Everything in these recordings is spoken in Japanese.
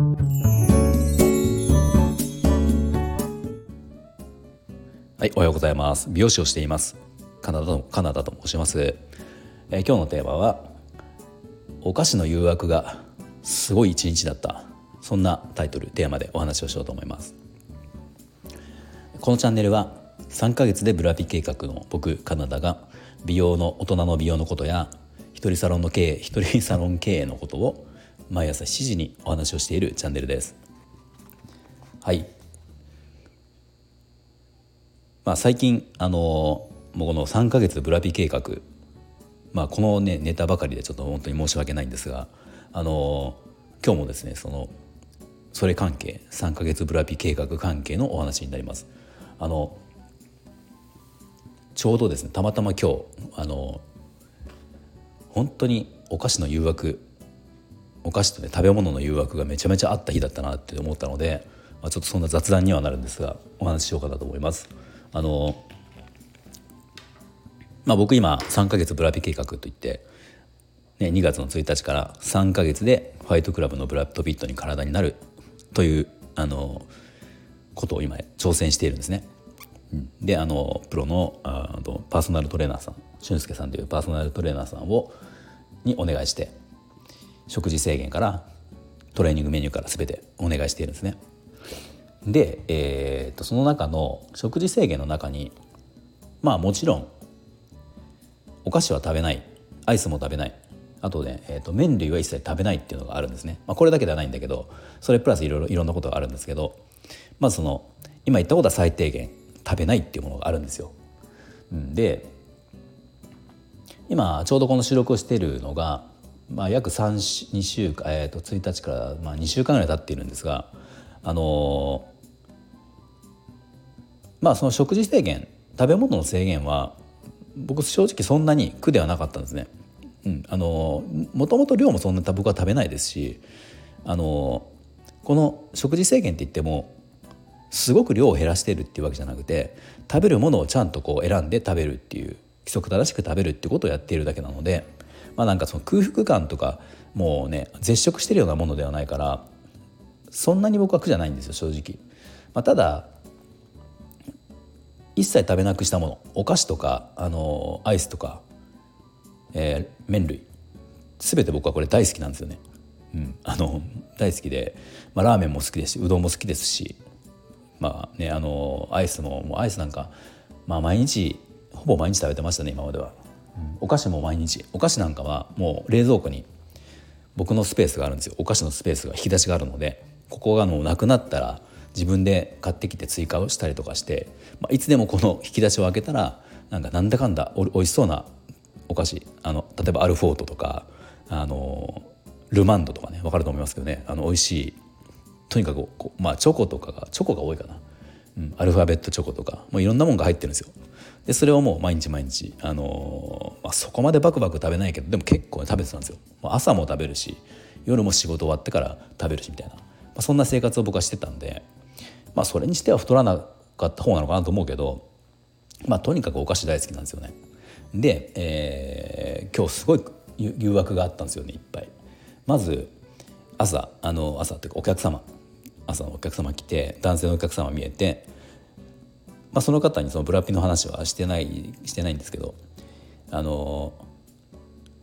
はいおはようございます。美容師をしています。カナダとカナダと申します、えー、今日のテーマはお菓子の誘惑がすごい一日だった。そんなタイトルテーマでお話をしようと思います。このチャンネルは3ヶ月でブラピ計画の僕カナダが美容の大人の美容のことや一人サロンの経営一人サロン経営のことを毎朝7時にお話をしているチャンネルです。はい。まあ最近あのもうこの3ヶ月ブラピ計画。まあこのねネタばかりでちょっと本当に申し訳ないんですがあの今日もですねそのそれ関係3ヶ月ブラピ計画関係のお話になります。あのちょうどですねたまたま今日あの本当にお菓子の誘惑お菓子とね食べ物の誘惑がめちゃめちゃあった日だったなって思ったので、まあ、ちょっとそんな雑談にはなるんですがお話ししようかなと思います。あのまあ、僕今3ヶ月ブラピ計画といって、ね、2月の1日から3ヶ月でファイトクラブのブラッド・ピットに体になるというあのことを今挑戦しているんですね。であのプロのあのパーソナルトレーナーさん俊介さんというパーソナルトレーナーさんをにお願いして食事制限からトレーニングメニューから全てお願いしているんですね。で、えー、とその中の食事制限の中にまあもちろんお菓子は食べないアイスも食べないあとね、えー、と麺類は一切食べないっていうのがあるんですね、まあ、これだけではないんだけどそれプラスいろいろいろんなことがあるんですけどまずその今言ったことは最低限食べないっていうものがあるんですよ。で今ちょうどこの収録をしているのが、まあ、約2週間、えー、と1日からまあ2週間ぐらい経っているんですがあのまあその食事制限食べ物の制限は僕正直そんなに苦ではなかったんですね。うん、あのもともと量もそんなに僕は食べないですしあのこの食事制限って言ってもすごく量を減らしてるっていうわけじゃなくて食べるものをちゃんとこう選んで食べるっていう規則正しく食べるっていうことをやっているだけなのでまあなんかその空腹感とかもうね絶食してるようなものではないからそんなに僕は苦じゃないんですよ正直。まあ、ただ一切食べなくしたものお菓子とかあのアイスとか、えー、麺類全て僕はこれ大好きなんですよね。うん、あの大好きで、まあ、ラーメンも好きですしうどんも好きですしまあねあのアイスももうアイスなんか、まあ、毎日ほぼ毎日食べてましたね今までは、お菓子も毎日。お菓子なんかはもう冷蔵庫に僕のスペースがあるんですよ。お菓子のスペースが引き出しがあるのでここがもうなくなったら自分で買ってきて追加をしたりとかして、まあ、いつでもこの引き出しを開けたらなんかなんだかんだおおいしそうなお菓子あの例えばアルフォートとかあのルマンドとかね分かると思いますけどねあの美味しいとにかくまあチョコとかがチョコが多いかな、うん、アルファベットチョコとかもういろんなもんが入ってるんですよ。でそれをもう毎日毎日、あのー、まあ、そこまでバクバク食べないけどでも結構、ね、食べてたんですよ。朝も食べるし夜も仕事終わってから食べるしみたいな、まあ、そんな生活を僕はしてたんでまあそれにしては太らなかった方なのかなと思うけどまあとにかくお菓子大好きなんですよね。で、えー、今日すごい誘惑があったんですよねいっぱい。まず朝あの朝っていうかお客様。朝のお客様来て男性のお客様見えて、まあ、その方にそのブラピの話はしてないしてないんですけど「あの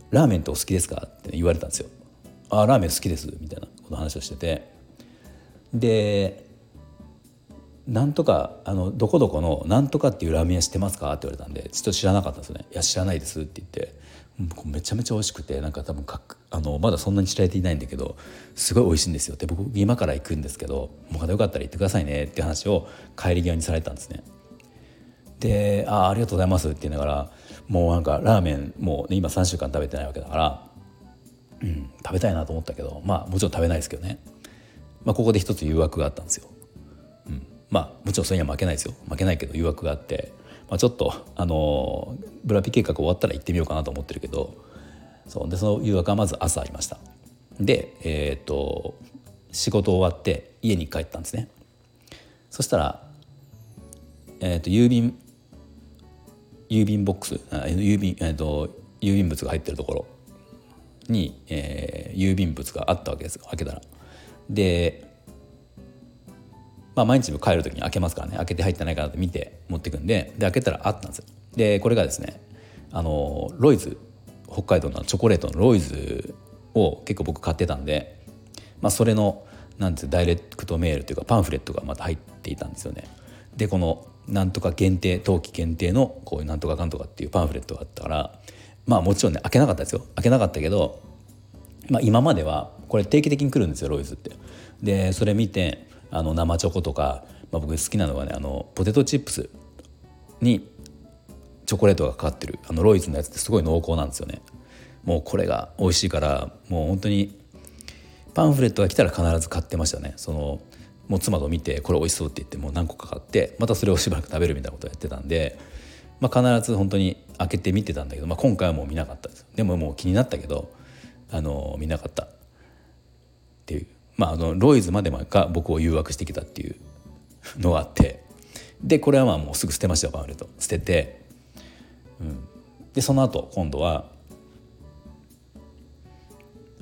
ラーメンってお好きですか?」って言われたんですよ。ああラーメン好きですみたいなこの話をしててでなんとかあのどこどこのなんとかっていうラーメン屋知ってますかって言われたんでちょっと知らなかったんですね「いや知らないです」って言ってめちゃめちゃ美味しくてなんか多分かあのまだそんなに知られていないんだけどすごい美味しいんですよって僕今から行くんですけどもうよかったら行ってくださいねって話を帰り際にされたんですね。で「あありがとうございます」って言いながらもうなんかラーメンもう、ね、今3週間食べてないわけだから、うん、食べたいなと思ったけどまあもちろん食べないですけどね、まあ、ここで一つ誘惑があったんですよ。うん、まあもちろんそれには負けないですよ。負けないけど誘惑があってまあ、ちょっとあのブラピ計画終わったら行ってみようかなと思ってるけどそうでその誘惑はまず朝ありました。でえっ、と仕事終わって家に帰ったんですね。そしたら、えーと、郵便郵便ボックス郵便,、えーと、郵便物が入ってるところに、えー、郵便物があったわけです。開けたら。でまあ毎日帰る時に開けますからね。開けて入ってないかなって見て持ってくんでで開けたらあったんですよ。でこれがですねあのロイズ北海道のチョコレートのロイズを結構僕買ってたんで、まあ、それのなんてダイレクトメールというかパンフレットがまた入っていたんですよね。でこのなんとか限定冬季限定のこういうなんとかかんとかっていうパンフレットがあったからまあもちろんね開けなかったですよ開けなかったけど、まあ、今まではこれ定期的に来るんですよロイズって。でそれ見てあの生チョコとか、まあ、僕好きなのはねあのポテトチップスにチョコレートがかかってるあのロイズのやつってすごい濃厚なんですよね。もうこれが美味しいからもう本当にパンフレットが来たら必ず買ってましたねそのもう妻と見てこれ美味しそうって言ってもう何個か買ってまたそれをしばらく食べるみたいなことをやってたんで、まあ、必ず本当に開けて見てたんだけど、まあ、今回はもう見なかったです。でももう気になったけどあの見なかった。っていう。まああのロイズまでが僕を誘惑してきたっていうのがあって。でこれはまあもうすぐ捨てましたよパンフレット。捨てて、うん、でその後今度は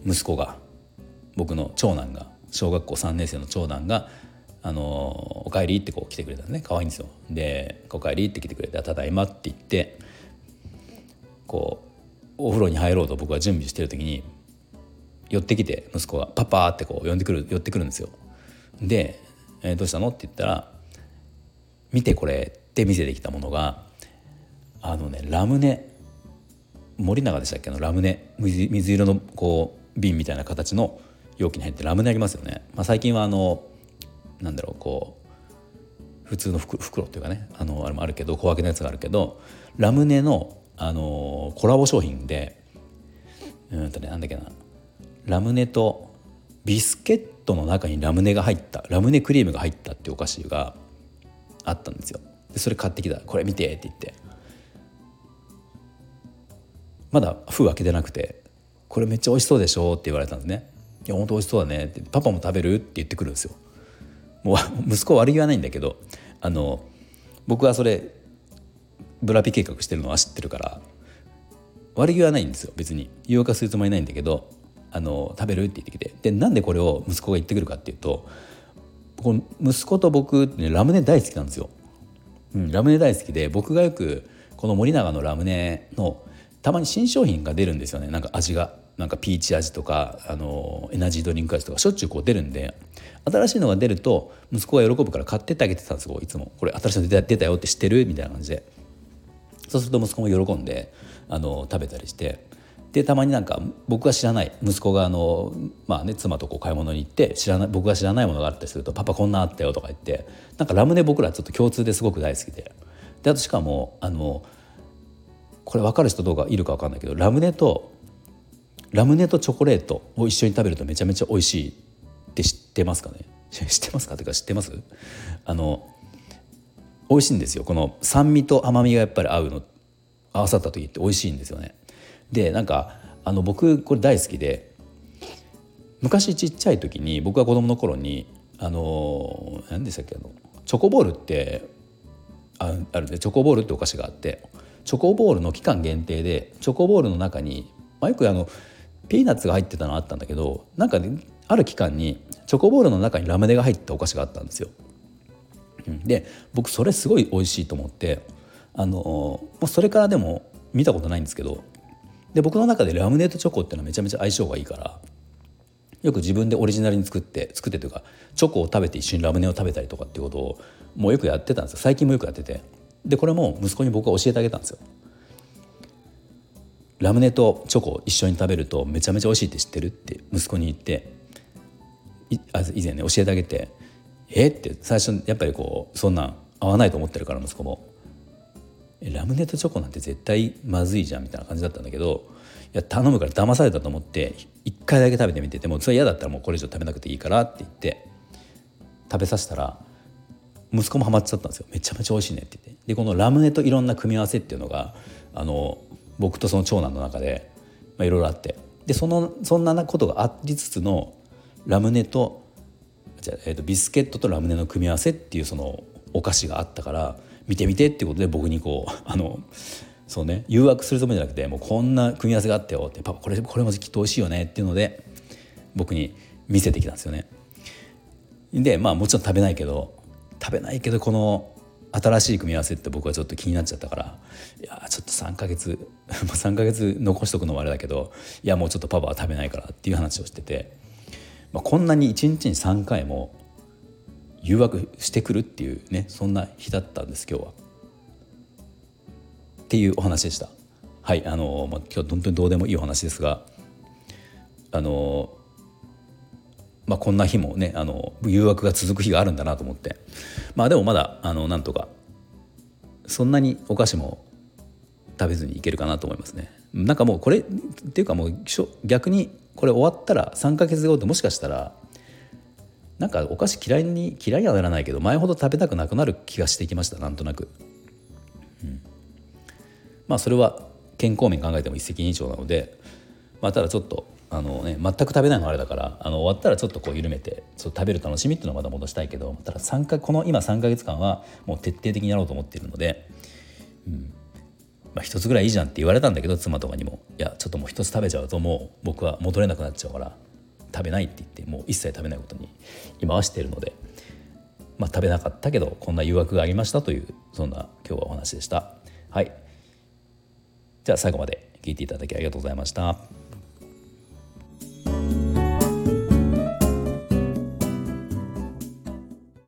息子が僕の長男が小学校3年生の長男が「あのおかえり」ってこう来てくれたんね可愛いんですよ。で「おかえり」って来てくれて「ただいま」って言ってこうお風呂に入ろうと僕は準備してる時に寄ってきて息子が「パパ」ってこう呼んでくる寄ってくるんですよ。で、えー「どうしたの?」って言ったら「見てこれ」って見せてきたものがあのねラムネ森永でしたっけ？のラムネ水色のこう瓶みたいな形の容器に入ってラムネありますよね、まあ、最近はあのなんだろうこう普通の袋っていうかねあのあれもあるけど小分けのやつがあるけどラムネのあのコラボ商品でうんとねなんだっけなラムネとビスケットの中にラムネが入ったラムネクリームが入ったっていうお菓子があったんですよ。でそれ買ってきた「これ見て」って言って。まだ封開けてなくて「これめっちゃ美味しそうでしょ」って言われたんですね。いや本当美味しそうだね」って「パパも食べる?」って言ってくるんですよ。もう 息子悪気はないんだけどあの僕はそれブラピ計画してるのは知ってるから悪気はないんですよ別に誘惑するつもりないんだけどあの食べる？って言ってきてでなんでこれを息子が言ってくるかっていうとこの息子と僕ねラムネ大好きなんですよ。うん、ラムネ大好きで僕がよくこの森永のラムネのたまに新商品が出るんですよねなんか味がなんかピーチ味とかあのエナジードリンク味とかしょっちゅうこう出るんで新しいのが出ると息子が喜ぶから買ってってあげてたんですよいつも「これ新しいの出た出たよって知ってる?」みたいな感じで。そうすると息子も喜んであの食べたりして。でたまになんか僕が知らない息子があの、まあね、妻とこう買い物に行って知らない僕が知らないものがあったりすると「パパこんなあったよ」とか言ってなんかラムネ僕らちょっと共通ですごく大好きで。であとしかもあのこれ分かる人どうかいるか分かんないけどラムネとラムネとチョコレートを一緒に食べるとめちゃめちゃ美味しいって知ってますかね？知ってますか？というか知ってます？あの美味しいんですよ。この酸味と甘みがやっぱり合うの合わさった時って美味しいんですよね。でなんかあの僕これ大好きで昔ちっちゃい時に僕が子供の頃にあの何でしたっけあのチョコボールってああるんでチョコボールってお菓子があってチョコボールの期間限定でチョコボールの中に、まあ、よくあのピーナッツが入ってたのあったんだけどなんか、ね、ある期間にチョコボールの中にラムネが入ったお菓子があったんですよ。で僕それすごい美味しいと思ってあのもうそれからでも見たことないんですけどで僕の中でラムネとチョコっていうのはめちゃめちゃ相性がいいからよく自分でオリジナルに作って作ってというかチョコを食べて一緒にラムネを食べたりとかっていうことをもうよくやってたんですよ。最近もよくやってて。でこれも息子に僕は教えてあげたんですよ。ラムネとチョコを一緒に食べるとめちゃめちゃ美味しいって知ってるって息子に言って以前ね教えてあげて「え？っ?」て最初やっぱりこうそんなん合わないと思ってるから息子も「ラムネとチョコなんて絶対まずいじゃん」みたいな感じだったんだけどいや頼むから騙されたと思って1回だけ食べてみてでもそれ嫌だったらもうこれ以上食べなくていいからって言って食べさせたら息子もハマっちゃったんですよ。めちゃめちゃ美味しいねって言って。でこのラムネといろんな組み合わせっていうのがあの僕とその長男の中でいろいろあってでそのそんなことがありつつのラムネとじゃえー、とビスケットとラムネの組み合わせっていうそのお菓子があったから見てみてっていうことで僕にこう あのそうね誘惑するつもりじゃなくてもうこんな組み合わせがあったよってパパこれこれもきっと美味しいよねっていうので僕に見せてきたんですよね。でまあもちろん食べないけど食べないけどこの新しい組み合わせって僕はちょっと気になっちゃったからいやちょっと3ヶ月 3ヶ月残しとくのもあれだけどいやもうちょっとパパは食べないからっていう話をしてて、まあ、こんなに1日に3回も誘惑してくるっていうねそんな日だったんです今日は。っていうお話でした。はいあの、まあ、今日本当にどうでもいいお話ですがあのまあ、こんな日もねあの誘惑が続く日があるんだなと思って。まあでもまだあのなんとかそんなにお菓子も食べずにいけるかなと思いますね。なんかもうこれっていうかもう逆にこれ終わったら3ヶ月後ってもしかしたらなんかお菓子嫌いに嫌いにはならないけど前ほど食べたくなくなる気がしてきましたなんとなく、うん、まあそれは健康面考えても一石二鳥なのでまあただちょっとあのね、全く食べないのあれだからあの終わったらちょっとこう緩めてちょっと食べる楽しみっていうのをまた戻したいけどただ3かこの今3か月間はもう徹底的にやろうと思っているので、うんまあ、1つぐらいいいじゃんって言われたんだけど妻とかにも「いやちょっともう1つ食べちゃうともう僕は戻れなくなっちゃうから食べない」って言ってもう一切食べないことに今はしているので、まあ、食べなかったけどこんな誘惑がありましたというそんな今日はお話でした。はいじゃあ最後まで聞いていただきありがとうございました。